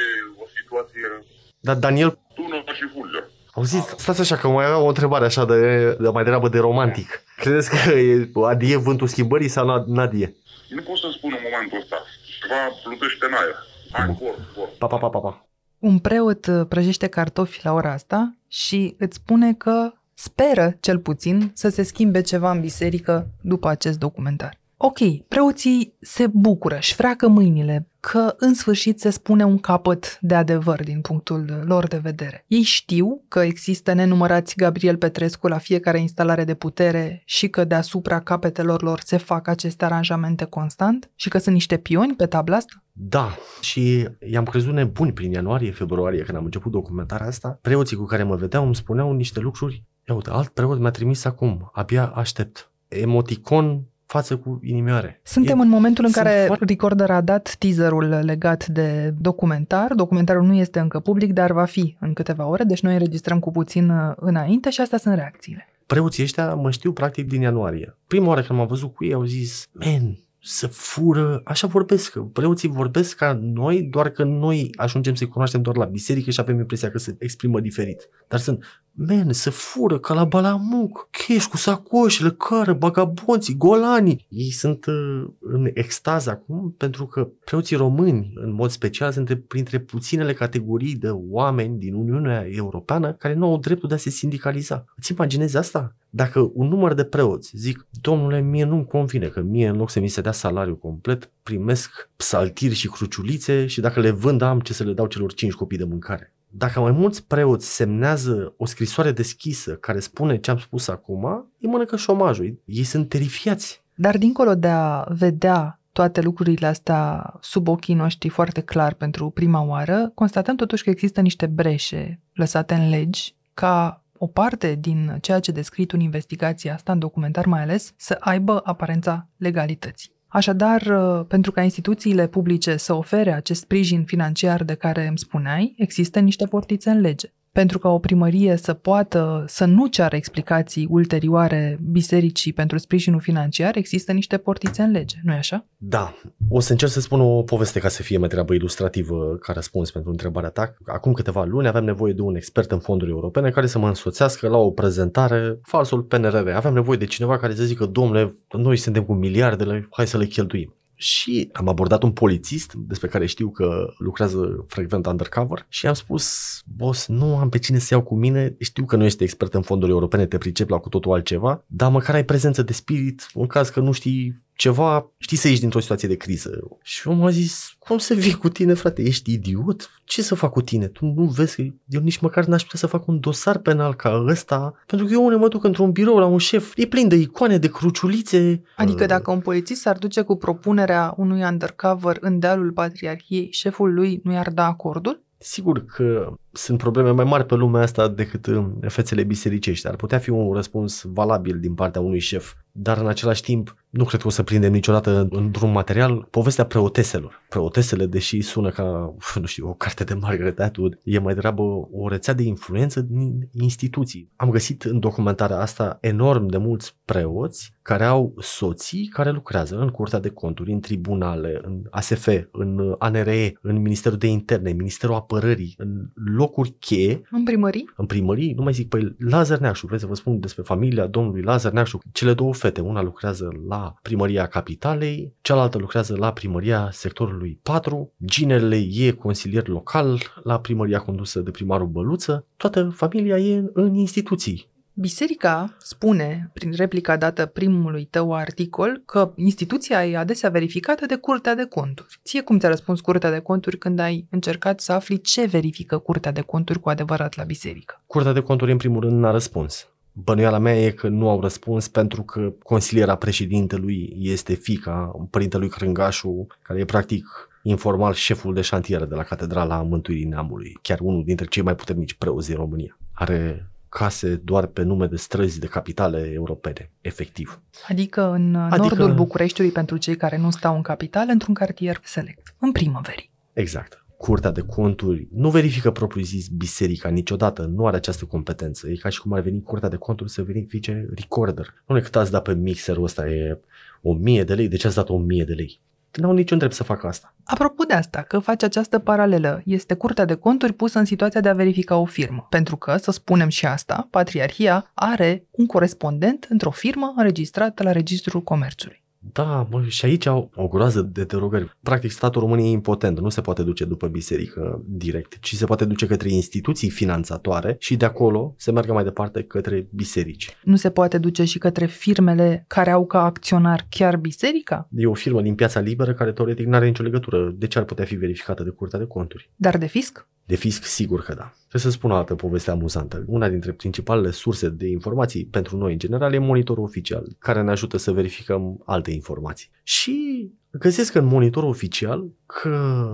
e o situație... Dar Daniel... Tună și fulger. Auziți, stați așa că mai aveam o întrebare așa de, de mai degrabă de romantic. Credeți că e adie vântul schimbării sau nadie? Nu pot să spun în momentul ăsta. Ceva plutește în aer. Hai, vor, vor. Pa, pa, pa, pa, pa. Un preot uh, prăjește cartofi la ora asta și îți spune că speră, cel puțin, să se schimbe ceva în biserică după acest documentar. Ok, preoții se bucură, își freacă mâinile că în sfârșit se spune un capăt de adevăr din punctul lor de vedere. Ei știu că există nenumărați Gabriel Petrescu la fiecare instalare de putere și că deasupra capetelor lor se fac aceste aranjamente constant și că sunt niște pioni pe tabla asta? Da, și i-am crezut nebuni prin ianuarie, februarie, când am început documentarea asta. Preoții cu care mă vedeau îmi spuneau niște lucruri. Ia uite, alt preot mi-a trimis acum, abia aștept. Emoticon față cu inimioare. Suntem e, în momentul în care foarte... Recorder a dat teaserul legat de documentar. Documentarul nu este încă public, dar va fi în câteva ore, deci noi înregistrăm cu puțin uh, înainte și astea sunt reacțiile. Preoții ăștia mă știu practic din ianuarie. Prima oară când m-am văzut cu ei au zis, men, să fură, așa vorbesc, că preoții vorbesc ca noi, doar că noi ajungem să-i cunoaștem doar la biserică și avem impresia că se exprimă diferit. Dar sunt, men, să fură ca la balamuc, cheș cu sacoșele, cară, bagabonții, golanii. Ei sunt uh, în extaz acum pentru că preoții români, în mod special, sunt printre puținele categorii de oameni din Uniunea Europeană care nu au dreptul de a se sindicaliza. Îți imaginezi asta? Dacă un număr de preoți zic, domnule, mie nu-mi convine că mie în loc să mi se dea salariu complet, primesc psaltiri și cruciulițe și dacă le vând am ce să le dau celor cinci copii de mâncare. Dacă mai mulți preoți semnează o scrisoare deschisă care spune ce am spus acum, îi mănâncă șomajul. Ei sunt terifiați. Dar dincolo de a vedea toate lucrurile astea sub ochii noștri foarte clar pentru prima oară, constatăm totuși că există niște breșe lăsate în legi ca o parte din ceea ce descrit în investigația asta, în documentar mai ales, să aibă aparența legalității. Așadar, uh, pentru ca instituțiile publice să ofere acest sprijin financiar de care îmi spuneai, există niște portițe în lege pentru ca o primărie să poată să nu ceară explicații ulterioare bisericii pentru sprijinul financiar, există niște portițe în lege, nu-i așa? Da. O să încerc să spun o poveste ca să fie mai treabă ilustrativă ca răspuns pentru întrebarea ta. Acum câteva luni aveam nevoie de un expert în fonduri europene care să mă însoțească la o prezentare, falsul PNRR. Aveam nevoie de cineva care să zică, domnule, noi suntem cu miliardele, hai să le cheltuim. Și am abordat un polițist despre care știu că lucrează frecvent undercover și am spus, boss, nu am pe cine să iau cu mine, știu că nu ești expert în fonduri europene, te pricep la cu totul altceva, dar măcar ai prezență de spirit în caz că nu știi ceva, știi să ieși dintr-o situație de criză. Și omul a zis, cum să vii cu tine, frate, ești idiot? Ce să fac cu tine? Tu nu vezi că eu nici măcar n-aș putea să fac un dosar penal ca ăsta, pentru că eu unde mă duc într-un birou la un șef, e plin de icoane, de cruciulițe. Adică dacă un polițist s-ar duce cu propunerea unui undercover în dealul patriarhiei, șeful lui nu i-ar da acordul? Sigur că sunt probleme mai mari pe lumea asta decât uh, fețele bisericești. Ar putea fi un răspuns valabil din partea unui șef, dar în același timp nu cred că o să prindem niciodată într-un material povestea preoteselor. Preotesele, deși sună ca, nu știu, o carte de Margaret Atwood, e mai degrabă o rețea de influență din instituții. Am găsit în documentarea asta enorm de mulți preoți care au soții care lucrează în Curtea de Conturi, în tribunale, în ASF, în ANRE, în Ministerul de Interne, Ministerul Apărării, în locuri cheie. În primării? În primării, nu mai zic, păi Lazar Neacșu, vreți să vă spun despre familia domnului Lazar Neacșu. Cele două fete, una lucrează la primăria capitalei, cealaltă lucrează la primăria sectorului 4, ginele e consilier local la primăria condusă de primarul Băluță, toată familia e în instituții. Biserica spune, prin replica dată primului tău articol, că instituția e adesea verificată de Curtea de Conturi. Ție cum ți-a răspuns Curtea de Conturi când ai încercat să afli ce verifică Curtea de Conturi cu adevărat la biserică? Curtea de Conturi, în primul rând, n-a răspuns. Bănuiala mea e că nu au răspuns pentru că consiliera președintelui este fica părintelui Crângașu, care e practic informal șeful de șantier de la Catedrala Mântuirii Neamului, chiar unul dintre cei mai puternici preoți din România. Are case doar pe nume de străzi de capitale europene, efectiv. Adică în adică... nordul Bucureștiului pentru cei care nu stau în capitală, într-un cartier select, în primăverii. Exact. Curtea de conturi nu verifică propriu-zis biserica niciodată, nu are această competență. E ca și cum ar veni Curtea de conturi să verifice recorder. Nu e cât ați dat pe mixerul ăsta e o mie de lei, de ce ați dat o mie de lei? N-au niciun drept să facă asta. Apropo de asta, că face această paralelă, este Curtea de Conturi pusă în situația de a verifica o firmă. Pentru că, să spunem și asta, Patriarhia are un corespondent într-o firmă înregistrată la Registrul Comerțului. Da, mă, și aici au o groază de derogări. Practic, statul român e impotent, nu se poate duce după biserică direct, ci se poate duce către instituții finanțatoare și de acolo se meargă mai departe către biserici. Nu se poate duce și către firmele care au ca acționar chiar biserica? E o firmă din piața liberă care teoretic nu are nicio legătură. De ce ar putea fi verificată de Curtea de Conturi? Dar de fisc? De fisc, sigur că da. Trebuie să spun o altă poveste amuzantă. Una dintre principalele surse de informații pentru noi, în general, e monitorul oficial, care ne ajută să verificăm alte informații. Și găsesc în monitorul oficial că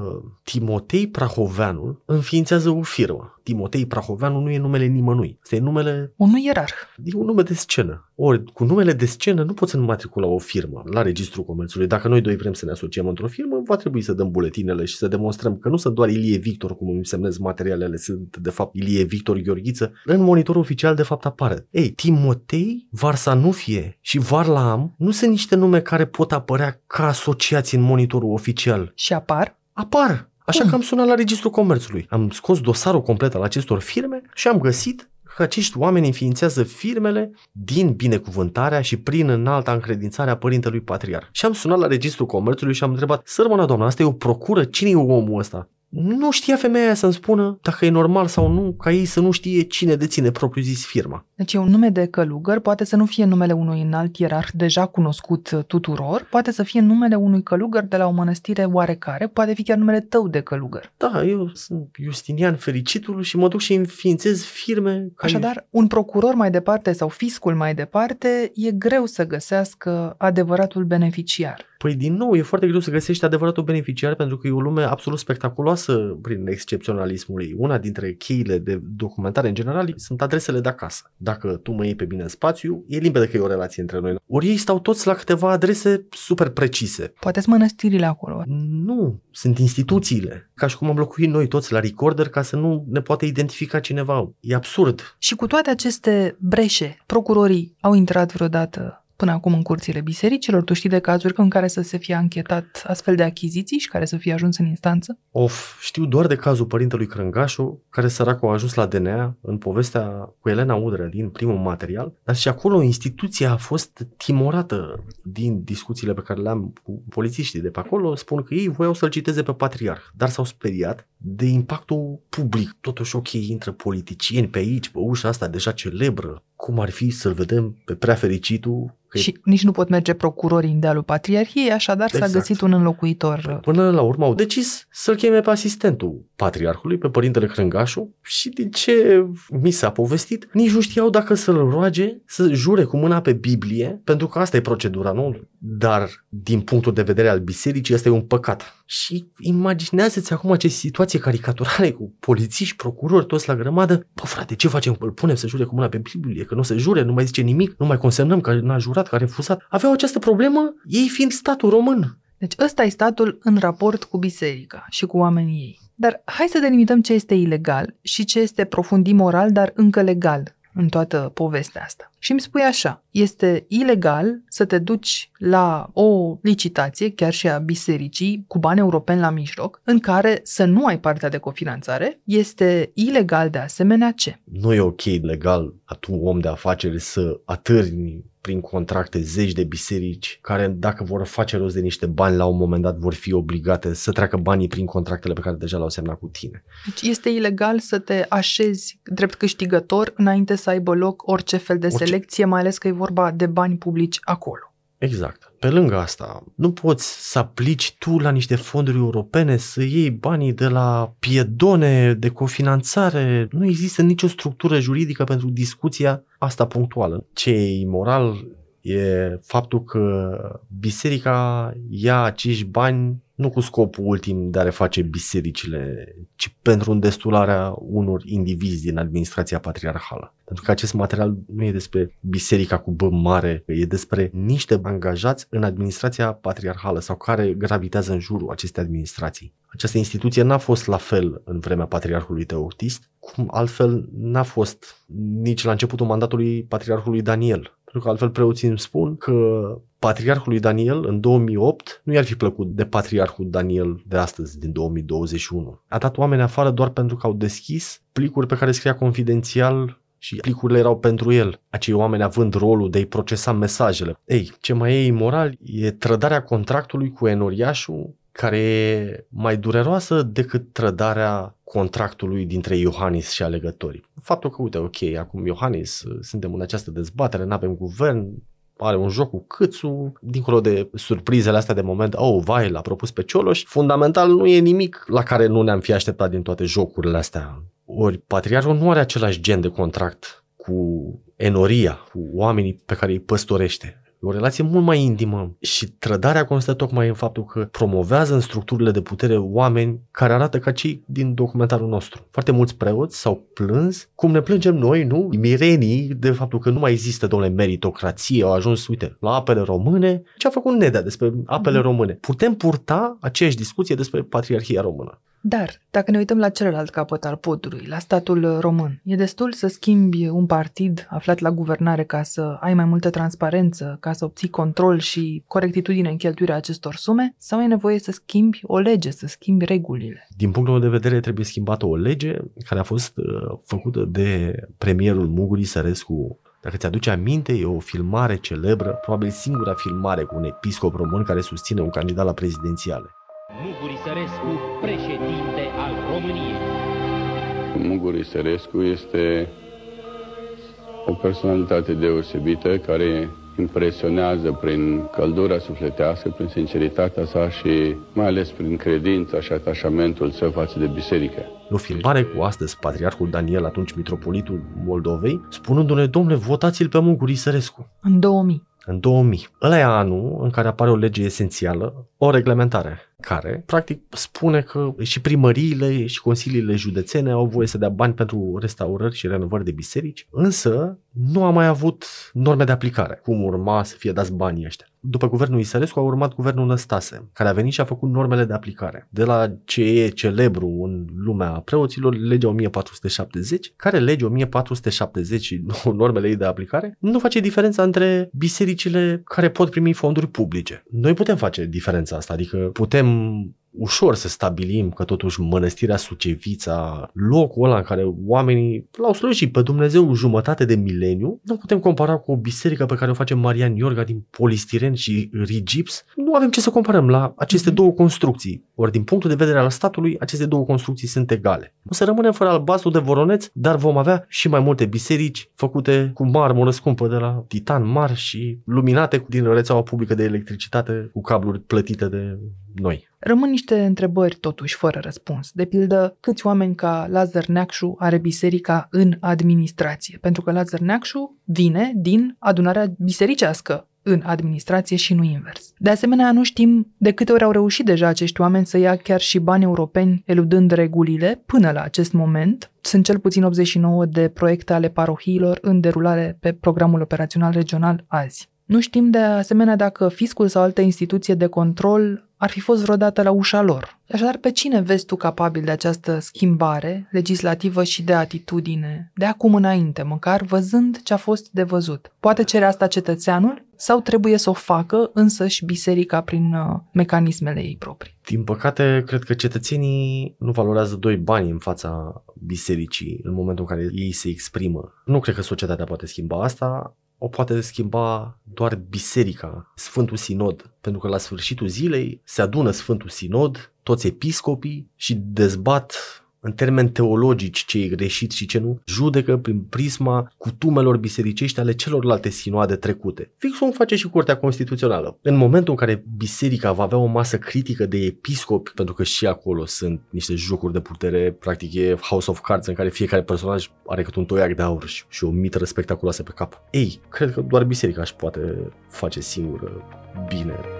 Timotei Prahoveanul înființează o firmă. Timotei Prahoveanu nu e numele nimănui. Este numele... Un ierarh. E un nume de scenă. Ori, cu numele de scenă nu poți să matricula o firmă la Registrul Comerțului. Dacă noi doi vrem să ne asociem într-o firmă, va trebui să dăm buletinele și să demonstrăm că nu sunt doar Ilie Victor, cum îmi semnez materialele, sunt de fapt Ilie Victor Gheorghiță. În monitorul oficial de fapt apare. Ei, Timotei, Varsanufie și Varlam nu sunt niște nume care pot apărea ca asociați în monitorul oficial. Și apar? Apar. Așa Cum? că am sunat la Registrul Comerțului. Am scos dosarul complet al acestor firme și am găsit că acești oameni înființează firmele din binecuvântarea și prin înalta încredințare a Părintelui Patriar. Și am sunat la Registrul Comerțului și am întrebat, sărmâna doamna, asta e o procură? Cine e omul ăsta? Nu știa femeia aia să-mi spună dacă e normal sau nu ca ei să nu știe cine deține propriu zis firma. Deci e un nume de călugăr, poate să nu fie numele unui înalt ierarh deja cunoscut tuturor, poate să fie numele unui călugăr de la o mănăstire oarecare, poate fi chiar numele tău de călugăr. Da, eu sunt Justinian Fericitul și mă duc și înființez firme. Așadar, un procuror mai departe sau fiscul mai departe e greu să găsească adevăratul beneficiar. Păi din nou, e foarte greu să găsești adevăratul beneficiar pentru că e o lume absolut spectaculoasă prin excepționalismul ei. Una dintre cheile de documentare în general sunt adresele de acasă. Dacă tu mă iei pe mine în spațiu, e limpede că e o relație între noi. Ori ei stau toți la câteva adrese super precise. Poate sunt mănăstirile acolo. Nu, sunt instituțiile. Ca și cum am locuit noi toți la recorder ca să nu ne poate identifica cineva. E absurd. Și cu toate aceste breșe, procurorii au intrat vreodată până acum în curțile bisericilor? Tu știi de cazuri în care să se fie anchetat astfel de achiziții și care să fie ajuns în instanță? Of, știu doar de cazul părintelui Crângașu, care săracul a ajuns la DNA în povestea cu Elena Udrea din primul material, dar și acolo instituția a fost timorată din discuțiile pe care le-am cu polițiștii de pe acolo, spun că ei voiau să-l citeze pe patriarh, dar s-au speriat de impactul public. Totuși, ok, intră politicieni pe aici, pe ușa asta deja celebră, cum ar fi să-l vedem pe prea fericitul Că și e... nici nu pot merge procurorii în dealul patriarhiei, așadar exact. s-a găsit un înlocuitor. Până la urmă au decis să-l cheme pe asistentul patriarhului, pe părintele Crângașu și din ce mi s-a povestit, nici nu știau dacă să-l roage să jure cu mâna pe Biblie, pentru că asta e procedura, nu? Dar din punctul de vedere al bisericii, asta e un păcat. Și imaginează-ți acum aceste situație caricaturale cu polițiști, procurori, toți la grămadă. Bă, frate, ce facem? Îl punem să jure cu mâna pe Biblie, că nu se jure, nu mai zice nimic, nu mai consemnăm că n-a jurat, că a refuzat. Aveau această problemă, ei fiind statul român. Deci ăsta e statul în raport cu biserica și cu oamenii ei. Dar hai să delimităm ce este ilegal și ce este profund imoral, dar încă legal în toată povestea asta. Și îmi spui așa, este ilegal să te duci la o licitație, chiar și a bisericii, cu bani europeni la mijloc, în care să nu ai partea de cofinanțare. Este ilegal de asemenea ce? Nu e ok legal a tu, om de afaceri, să atârni prin contracte zeci de biserici care dacă vor face rost de niște bani la un moment dat vor fi obligate să treacă banii prin contractele pe care deja le-au semnat cu tine. Deci este ilegal să te așezi drept câștigător înainte să aibă loc orice fel de orice. selecție, mai ales că e vorba de bani publici acolo. Exact. Pe lângă asta, nu poți să aplici tu la niște fonduri europene să iei banii de la piedone de cofinanțare. Nu există nicio structură juridică pentru discuția asta punctuală. Ce e imoral e faptul că biserica ia acești bani nu cu scopul ultim de a reface bisericile, ci pentru îndestularea unor indivizi din administrația patriarhală. Pentru că acest material nu e despre biserica cu B mare, e despre niște angajați în administrația patriarhală sau care gravitează în jurul acestei administrații. Această instituție n-a fost la fel în vremea patriarhului Teoctist, cum altfel n-a fost nici la începutul mandatului patriarhului Daniel. Pentru că altfel preoții îmi spun că patriarhului Daniel în 2008 nu i-ar fi plăcut de patriarhul Daniel de astăzi, din 2021. A dat oameni afară doar pentru că au deschis plicuri pe care scria confidențial și plicurile erau pentru el, acei oameni având rolul de a-i procesa mesajele. Ei, ce mai e imoral e trădarea contractului cu enoriașul care e mai dureroasă decât trădarea contractului dintre Iohannis și alegătorii. Faptul că, uite, ok, acum Iohannis, suntem în această dezbatere, nu avem guvern, are un joc cu Câțu, dincolo de surprizele astea de moment, oh, vai, l-a propus pe Cioloș, fundamental nu e nimic la care nu ne-am fi așteptat din toate jocurile astea. Ori patriarhul nu are același gen de contract cu enoria, cu oamenii pe care îi păstorește. E o relație mult mai intimă și trădarea constă tocmai în faptul că promovează în structurile de putere oameni care arată ca cei din documentarul nostru. Foarte mulți preoți s-au plâns, cum ne plângem noi, nu? Mirenii, de faptul că nu mai există, domnule, meritocrație, au ajuns, uite, la apele române. Ce a făcut Nedea despre apele mhm. române? Putem purta aceeași discuție despre patriarhia română. Dar, dacă ne uităm la celălalt capăt al podului, la statul român, e destul să schimbi un partid aflat la guvernare ca să ai mai multă transparență, ca să obții control și corectitudine în cheltuirea acestor sume, sau e nevoie să schimbi o lege, să schimbi regulile? Din punctul meu de vedere, trebuie schimbată o lege care a fost uh, făcută de premierul Muguri Sărescu dacă ți-aduce aminte, e o filmare celebră, probabil singura filmare cu un episcop român care susține un candidat la prezidențiale. Muguri Sărescu, președinte al României. Muguri Sărescu este o personalitate deosebită care impresionează prin căldura sufletească, prin sinceritatea sa și mai ales prin credința și atașamentul său față de biserică. O filmare cu astăzi patriarhul Daniel, atunci mitropolitul Moldovei, spunându-ne, domnule, votați-l pe Muguri Sărescu. În 2000 în 2000. Ăla e anul în care apare o lege esențială, o reglementare, care practic spune că și primăriile și consiliile județene au voie să dea bani pentru restaurări și renovări de biserici, însă nu a mai avut norme de aplicare, cum urma să fie dați banii ăștia. După guvernul Isărescu a urmat guvernul Năstase, care a venit și a făcut normele de aplicare. De la ce e celebru în lumea preoților, legea 1470, care legea 1470 și normele ei de aplicare nu face diferența între bisericile care pot primi fonduri publice. Noi putem face diferența asta, adică putem ușor să stabilim că totuși mănăstirea Sucevița, locul ăla în care oamenii l-au slujit pe Dumnezeu jumătate de mileniu, nu putem compara cu o biserică pe care o face Marian Iorga din polistiren și rigips. Nu avem ce să comparăm la aceste mhm. două construcții. Ori din punctul de vedere al statului, aceste două construcții sunt egale. O să rămânem fără albastru de voroneț, dar vom avea și mai multe biserici făcute cu marmură scumpă de la titan mari și luminate din rețeaua publică de electricitate cu cabluri plătite de noi. Rămân niște întrebări totuși fără răspuns. De pildă, câți oameni ca Lazar Neacșu are biserica în administrație? Pentru că Lazar Neacșu vine din adunarea bisericească în administrație și nu invers. De asemenea, nu știm de câte ori au reușit deja acești oameni să ia chiar și bani europeni eludând regulile până la acest moment. Sunt cel puțin 89 de proiecte ale parohiilor în derulare pe programul operațional regional azi. Nu știm de asemenea dacă fiscul sau alte instituție de control ar fi fost vreodată la ușa lor. Așadar, pe cine vezi tu capabil de această schimbare legislativă și de atitudine, de acum înainte, măcar văzând ce a fost de văzut? Poate cere asta cetățeanul sau trebuie să o facă însăși biserica prin uh, mecanismele ei proprii? Din păcate, cred că cetățenii nu valorează doi bani în fața bisericii în momentul în care ei se exprimă. Nu cred că societatea poate schimba asta, o poate schimba doar biserica, Sfântul Sinod, pentru că la sfârșitul zilei se adună Sfântul Sinod, toți episcopii și dezbat în termeni teologici ce e greșit și ce nu, judecă prin prisma cutumelor bisericești ale celorlalte sinoade trecute. Fix cum face și Curtea Constituțională. În momentul în care biserica va avea o masă critică de episcopi, pentru că și acolo sunt niște jocuri de putere, practic e House of Cards în care fiecare personaj are cât un toiac de aur și, și o mitră spectaculoasă pe cap. Ei, cred că doar biserica își poate face singură bine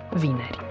vineri.